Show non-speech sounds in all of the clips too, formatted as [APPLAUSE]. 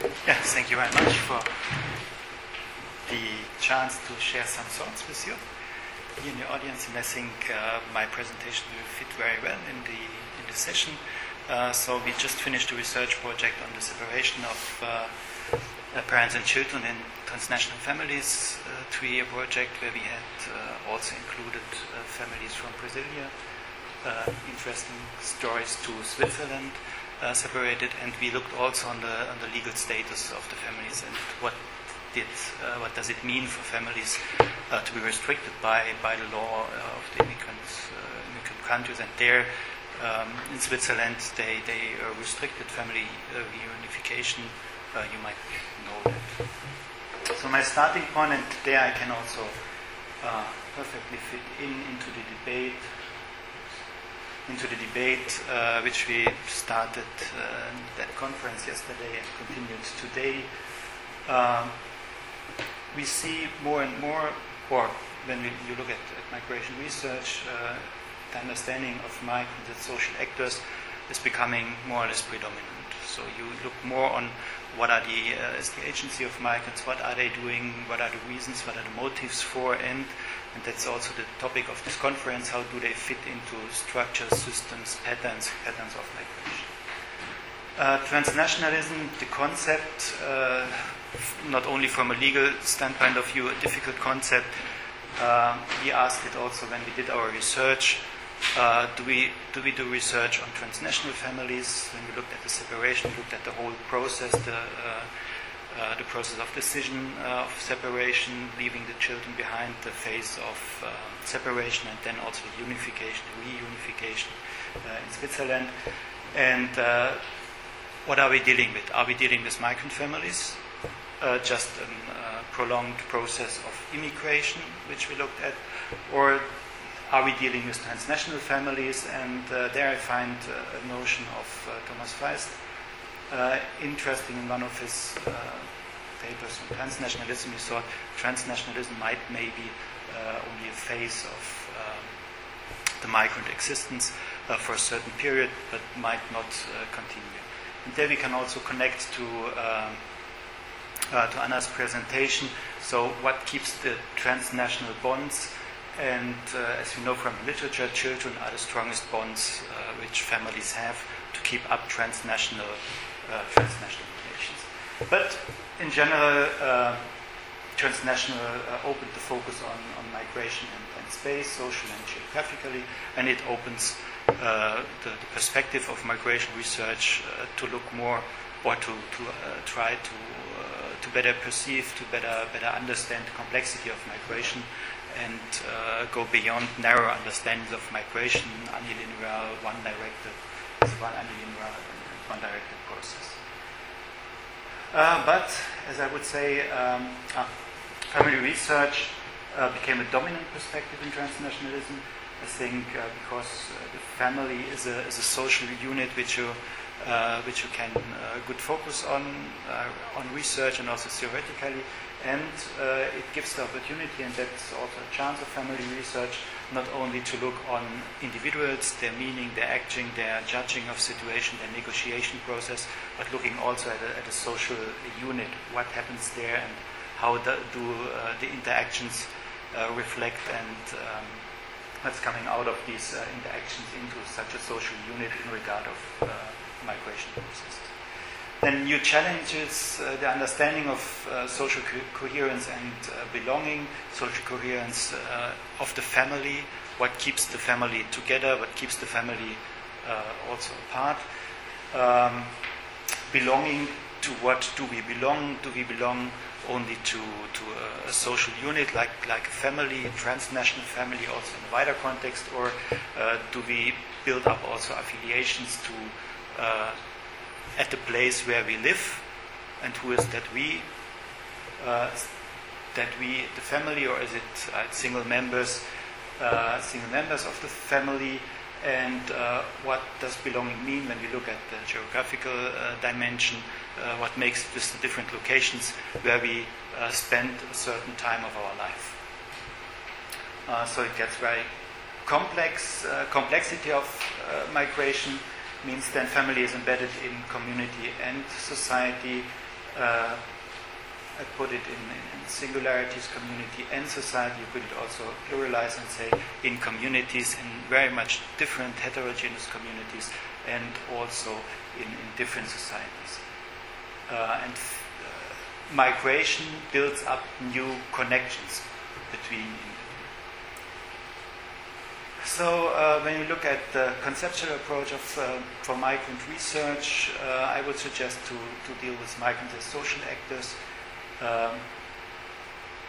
Yeah, thank you very much for the chance to share some thoughts with you here in the audience, and I think uh, my presentation will fit very well in the in the session. Uh, so we just finished a research project on the separation of uh, uh parents and children in transnational families, a three-year project where we had uh, also included uh, families from Brasilia, interesting stories to Switzerland uh, separated, and we looked also on the on the legal status of the families and what did uh, what does it mean for families uh, to be restricted by by the law uh, of the immigrants uh, immigrant countries, and there. Um, in Switzerland, they, they restricted family reunification. you might know that. So my starting point, and there I can also perfectly fit in into the debate into the debate uh, which we started uh, that conference yesterday and continued today. Um, we see more and more, or when we, you look at, at migration research, uh, the understanding of migrants as social actors is becoming more or less predominant. So you look more on what are the uh, is the agency of migrants, what are they doing, what are the reasons, what are the motives for, and and that's also the topic of this conference. How do they fit into structures, systems, patterns, patterns of migration? Uh, transnationalism, the concept, uh, not only from a legal standpoint of view, a difficult concept. Uh, we asked it also when we did our research. Uh, do we do we do research on transnational families? When we looked at the separation, looked at the whole process, the uh, uh, the process of decision uh, of separation, leaving the children behind, the phase of uh, separation, and then also unification, reunification in Switzerland. And what are we dealing with? Are we dealing with migrant families? just a prolonged process of immigration, which we looked at, or are we dealing with transnational families? And there I find a notion of Thomas Faist uh, interesting in one of his uh, papers on transnationalism. He thought transnationalism might maybe uh, only a phase of um, the migrant existence uh, for a certain period, but might not uh, continue. And there we can also connect to um, uh, to Anna's presentation. So, what keeps the transnational bonds? And as we know from literature, children are the strongest bonds which families have to keep up transnational uh, transnational relations. But in general, uh, transnational uh, opened the focus on, on migration and, and, space, social and geographically, and it opens uh, the, the, perspective of migration research uh, to look more or to, to uh, try to, to better perceive, to better, better understand the complexity of migration and go beyond narrow understandings of migration, unilinear, one-directed, one unilinear one directed process. Uh, but, as I would say, um, uh, family research uh, became a dominant perspective in transnationalism. I think uh, because uh, the family is a, is a social unit which you, uh, which you can good focus on, on research and also theoretically, and it gives the opportunity, and that's also a chance of family research, not only to look on individuals, their meaning, their acting, their judging of situation, their negotiation process, but looking also at a, at a social unit, what happens there and how the, do uh, the interactions uh, reflect and um, what's coming out of these uh, interactions into such a social unit in regard of uh, migration processes. Then new challenges uh, the understanding of uh, social co- coherence and uh, belonging, social coherence uh, of the family, what keeps the family together, what keeps the family uh, also apart. Um, belonging to what do we belong? Do we belong only to, to a, a, social unit like, like a family, a transnational family, also in a wider context, or uh, do we build up also affiliations to at the place where we live, and who is that we? Uh, that we, the family, or is it uh, single members, uh, single members of the family? And uh, what does belonging mean when we look at the geographical uh, dimension? Uh, what makes this the different locations where we spend a certain time of our life? so it gets very complex, complexity of migration means then family is embedded in community and society. uh, I put it in, in, singularities, community, and society. You could also pluralize and say in communities, in very much different heterogeneous communities, and also in, in different societies. Uh, and uh, migration builds up new connections between so uh, when you look at the conceptual approach of, uh, for migrant research, uh, I would suggest to, to deal with migrants as social actors. Um,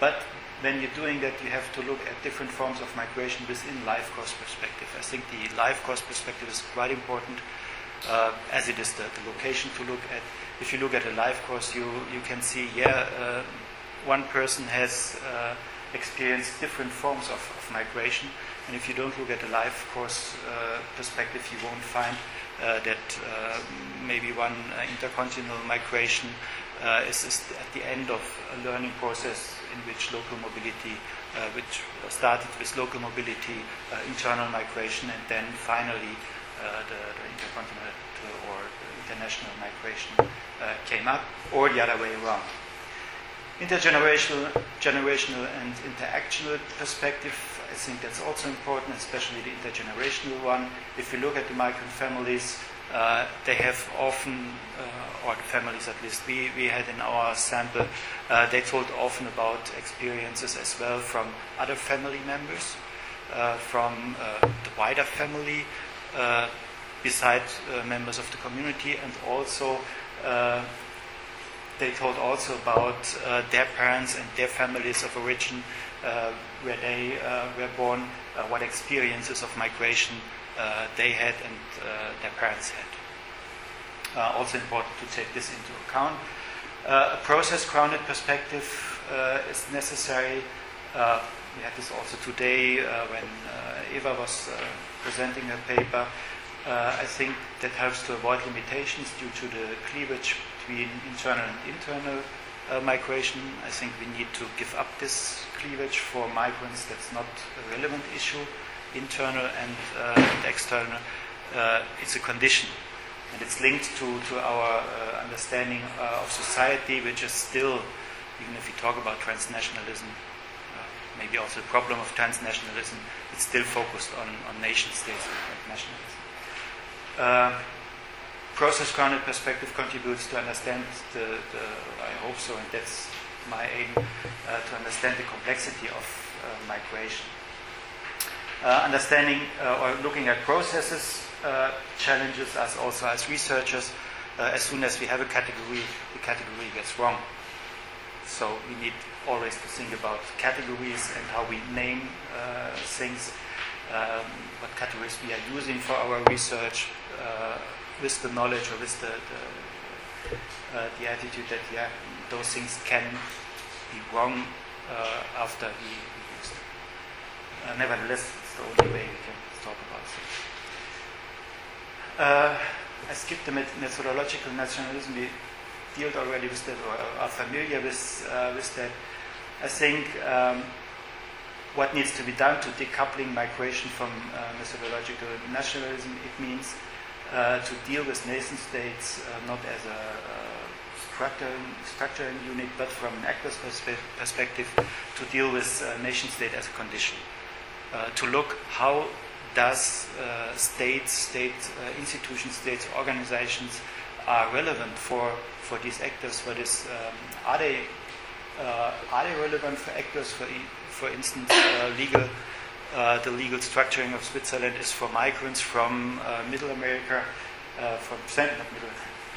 but when you're doing that, you have to look at different forms of migration within life course perspective. I think the life course perspective is quite important, uh, as it is the, the, location to look at. If you look at a life course, you, you can see, yeah, uh, one person has uh, experienced different forms of, of migration and if you don't look at the life course uh, perspective, you won't find uh, that uh, maybe one intercontinental migration is, is, at the end of a learning process in which local mobility, which started with local mobility, internal migration, and then finally the, the intercontinental or international migration came up, or the other way around. Intergenerational generational and interactional perspective I think that's also important, especially the intergenerational one. If you look at the migrant families, uh, they have often, uh, or the families at least we, we had in our sample, uh, they told often about experiences as well from other family members, uh, from uh, the wider family, uh, besides members of the community, and also they told also about their parents and their families of origin where they uh, were born, uh, what experiences of migration uh, they had and uh, their parents had. Uh, also important to take this into account. a process-grounded perspective is necessary. we had this also today when Eva was presenting her paper. Uh, I think that helps to avoid limitations due to the cleavage between internal and internal uh, migration. I think we need to give up this cleavage for migrants. That's not a relevant issue, internal and, uh, and external. Uh, it's a condition. And it's linked to, to our uh, understanding uh, of society, which is still, even if we talk about transnationalism, uh, maybe also the problem of transnationalism, it's still focused on, on nation states and nationalism process grounded perspective contributes to understand the, the, I hope so, and that's my aim, uh, to understand the complexity of uh, migration. Uh, understanding uh, or looking at processes uh, challenges us also as researchers. Uh, as soon as we have a category, the category gets wrong. So we need always to think about categories and how we name things, um, what categories we are using for our research with the knowledge or with the the, uh, the attitude that yeah those things can be wrong uh, after we, we use them. Uh, nevertheless, it's the only way we can talk about things. Uh, I skipped the methodological nationalism. We dealt already with that or are familiar with uh, with that. I think. Um, what needs to be done to decoupling migration from uh, methodological nationalism? It means uh, to deal with nation states uh, not as a, structural, unit, but from an actor's perspe- perspective, to deal with uh, nation state as a condition. Uh, to look how does uh, states, state institutions, states, organizations are relevant for, for these actors, for this, um, are they are they relevant for actors, for, for instance, legal uh, the legal structuring of Switzerland is for migrants from uh, Middle America, uh, from Central, Middle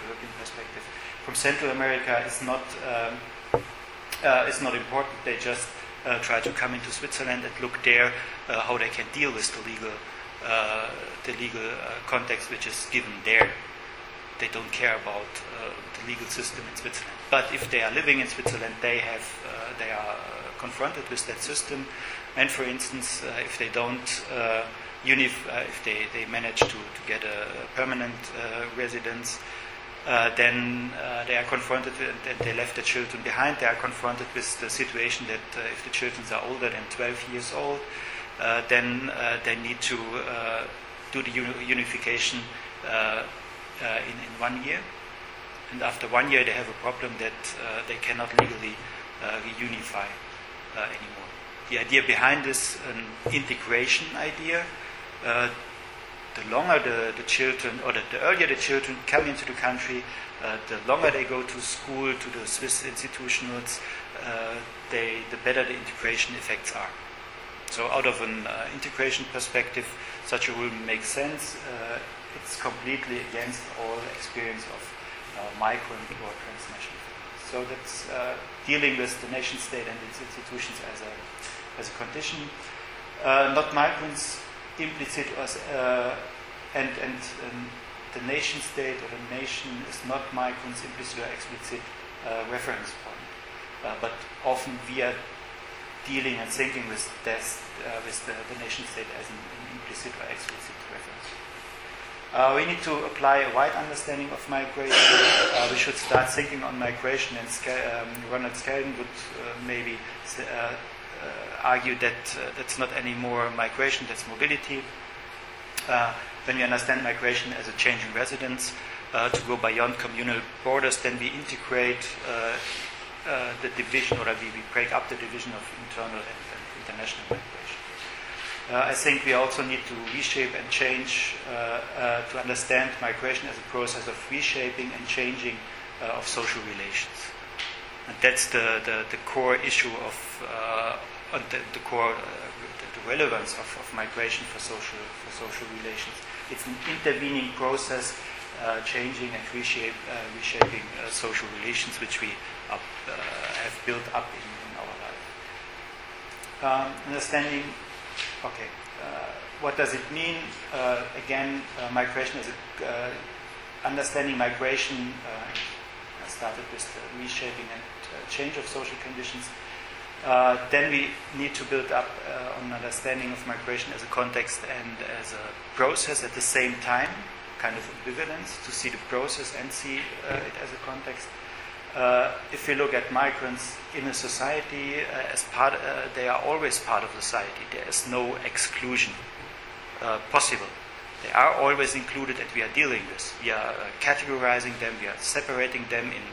European perspective, from Central America is not um, uh, is not important. They just uh, try to come into Switzerland and look there how they can deal with the legal the legal context which is given there. They don't care about the legal system in Switzerland. But if they are living in Switzerland, they have they are confronted with that system and for instance, uh, if they don't, uh, unif- uh, if they, they manage to, to get a permanent residence, then they are confronted and they left their children behind, they are confronted with the situation that if the children are older than 12 years old, then they need to do the unification in, in one year. and after one year they have a problem that uh, they cannot legally uh, reunify uh, anymore. The idea behind this an integration idea. Uh, the longer the, the children, or the, the, earlier the children come into the country, uh, the longer they go to school, to the Swiss institutionals, uh, they, the better the integration effects are. So, out of an uh, integration perspective, such a rule makes sense. Uh, it's completely against all experience of uh, migrant or transnational. So, that's dealing with the nation state and its institutions as a, as a condition. not migrants implicit as, and, and um, the nation state or the nation is not migrants implicit or explicit uh, reference point. Uh, but often we are dealing and thinking with, this, uh, with the, the, nation state as an, an implicit or explicit reference. Uh, we need to apply a wide understanding of migration. Uh, we should start thinking on migration, and um, Ronald Skeldon would uh, maybe argue that that's not anymore migration, that's mobility when we understand migration as a change in residence, uh, to go beyond communal borders, then we integrate uh, uh, the division, or we, we, break up the division of internal and, and international migration. Uh, I think we also need to reshape and change uh, uh, to understand migration as a process of reshaping and changing of social relations. And that's the, the, the core issue of the, the, core the, relevance of, of migration for social for social relations it's an intervening process uh, changing and reshape, uh, reshaping uh, social relations which we up, uh, have built up in, in our life. Um, understanding, okay, uh, what does it mean? Uh, again, migration is a, understanding migration. I started with the reshaping and change of social conditions. Uh, then we need to build up uh, an understanding of migration as a context and as a process at the same time, kind of ambivalence, to see the process and see uh, it as a context. Uh, if we look at migrants in a society, uh, as part, they are always part of society. There is no exclusion possible. They are always included, and we are dealing with. We are categorizing them, we are separating them in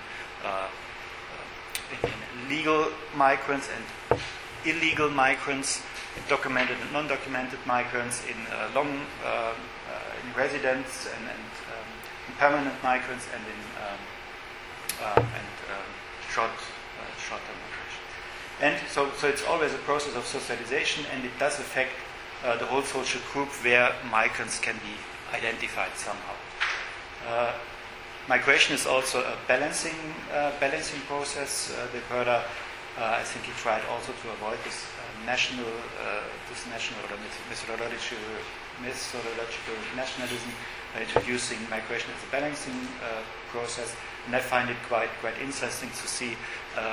legal migrants and illegal migrants, documented and non-documented migrants, in uh, long uh, uh, in residents and, and um, permanent migrants, and in um, um and um, short short-term migration. And so, so it's always a process of socialization, and it does affect uh, the whole social group where migrants can be identified somehow. Uh, Migration is also a balancing uh, balancing process. Uh, the Herder, uh, I think he tried also to avoid this uh, national uh, this national or methodological methodological nationalism, introducing migration as a balancing process. And I find it quite quite interesting to see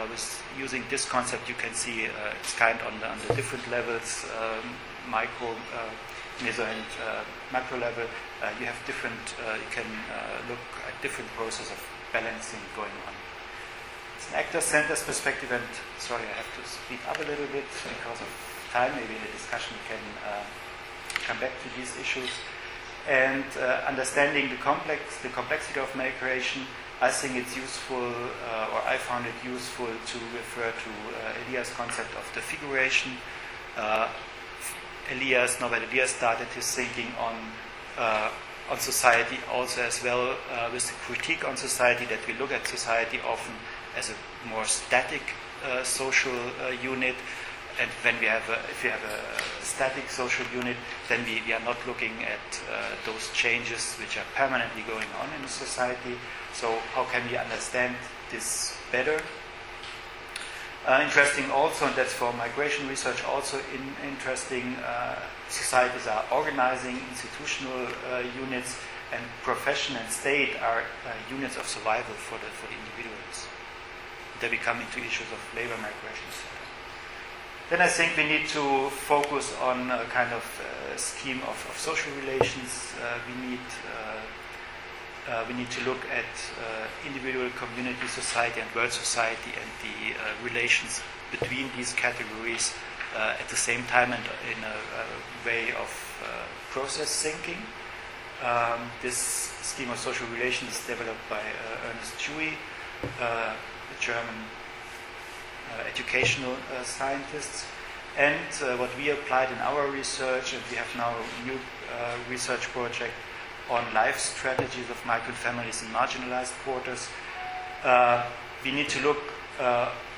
with using this concept. You can see it's kind on the, on the different levels, um, micro meso and uh, macro level, uh, you have different, uh, you can look at different process of balancing going on. It's an actor-centered perspective, and sorry, I have to speed up a little bit because of time. Maybe in the discussion we can come back to these issues. And understanding the complex, the complexity of migration, I think it's useful, uh, or I found it useful to refer to uh, Elias' concept of the figuration. Elias, Norbert started his thinking on uh, on society also as well uh, with the critique on society that we look at society often as a more static uh, social uh, unit. And when we have a, if we have a static social unit then we, we are not looking at uh, those changes which are permanently going on in society. So how can we understand this better uh, interesting also, and that's for migration research, also in, interesting, uh, societies are organizing institutional uh, units, and profession and state are uh, units of survival for the, for the individuals. They become into issues of labor migrations. Then I think we need to focus on a kind of uh, scheme of, of, social relations. Uh, we need uh, we need to look at uh, individual community society and world society and the uh, relations between these categories uh, at the same time and in a, a way of process thinking. Um, this scheme of social relations is developed by Ernest Dewey, a German educational scientist. And what we applied in our research, and we have now a new research project on life strategies of migrant families in marginalized quarters, we need to look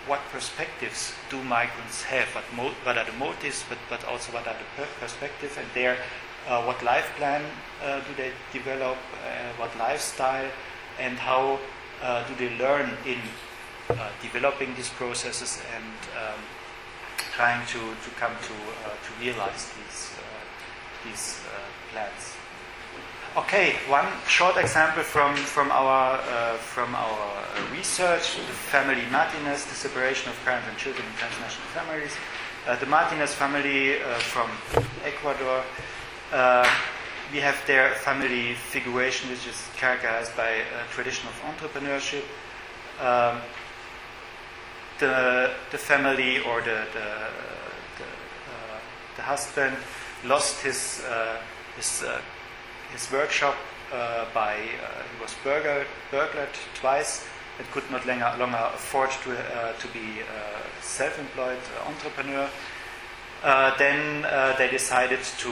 what perspectives do migrants have, what, what are the motives, but, but also what are the per- perspectives, and there, uh, what life plan uh, do they develop, uh, what lifestyle, and how uh, do they learn in uh, developing these processes and um, trying to, to come to, uh, to realize these, these plans. Okay, one short example from, from, our, uh, from our research, the family Martinez, the separation of parents and children in transnational families. Uh, the Martinez family uh, from Ecuador, uh, we have their family figuration which is characterized by a tradition of entrepreneurship. Um, the, the family or the, the, the, uh, the husband lost his, uh, his his workshop uh, by uh, he was burgled, twice and could not longer, longer afford to, uh, to be a self-employed entrepreneur. Uh, then uh, they decided to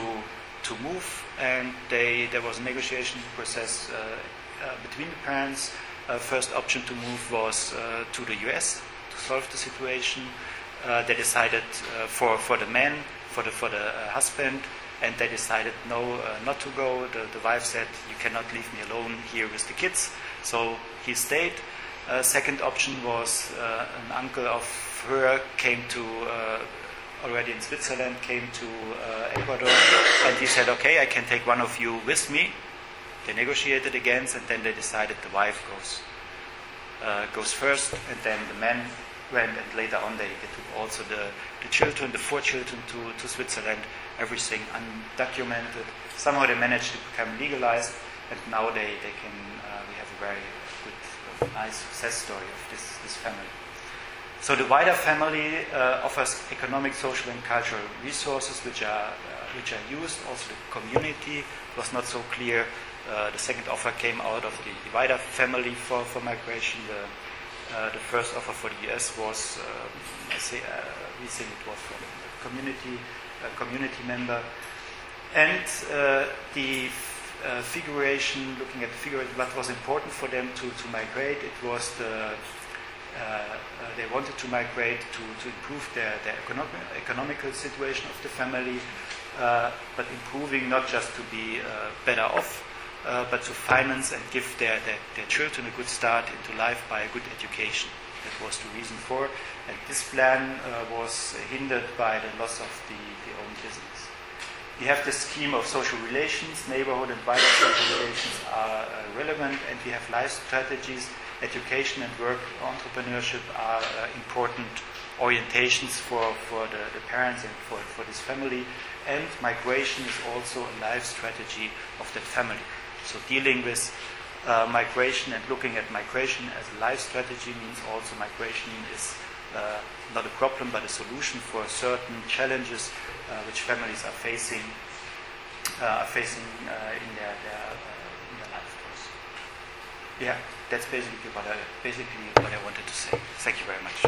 to move, and they, there was a negotiation process between the parents. first option to move was to the U.S. to solve the situation. they decided for for the man, for the for the husband, and they decided no, uh, not to go. The, the, wife said, "You cannot leave me alone here with the kids." So he stayed. Uh, second option was uh, an uncle of her came to uh, already in Switzerland, came to uh, Ecuador, and he said, "Okay, I can take one of you with me." They negotiated against, and then they decided the wife goes uh, goes first, and then the man went, and later on they, they took also the, the children, the four children, to, to Switzerland everything undocumented. Somehow they managed to become legalized, and now they, they can, uh, we have a very good, uh, nice success story of this, this family. So the wider family uh, offers economic, social, and cultural resources which are, uh, which are used. Also the community was not so clear. Uh, the second offer came out of the, wider family for, for migration. The, uh, the first offer for the US was, I say, we think it was from the community a community member. And uh, the uh, figuration, looking at the figure, what was important for them to, to migrate, it was the, uh, they wanted to migrate to, to improve their, their economic, economical situation of the family, uh, but improving not just to be uh, better off, uh, but to finance and give their, their, their, children a good start into life by a good education. That was the reason for. And this plan was hindered by the loss of the own business. We have the scheme of social relations, neighborhood and social [COUGHS] relations are uh, relevant, and we have life strategies, education and work entrepreneurship are uh, important orientations for, for the, the, parents and for, for this family. And migration is also a life strategy of that family. So dealing with uh, migration and looking at migration as a life strategy means also migration is uh, not a problem but a solution for certain challenges uh, which families are facing uh, are facing in their, their in their life course. Yeah, that's basically what I basically what I wanted to say. Thank you very much.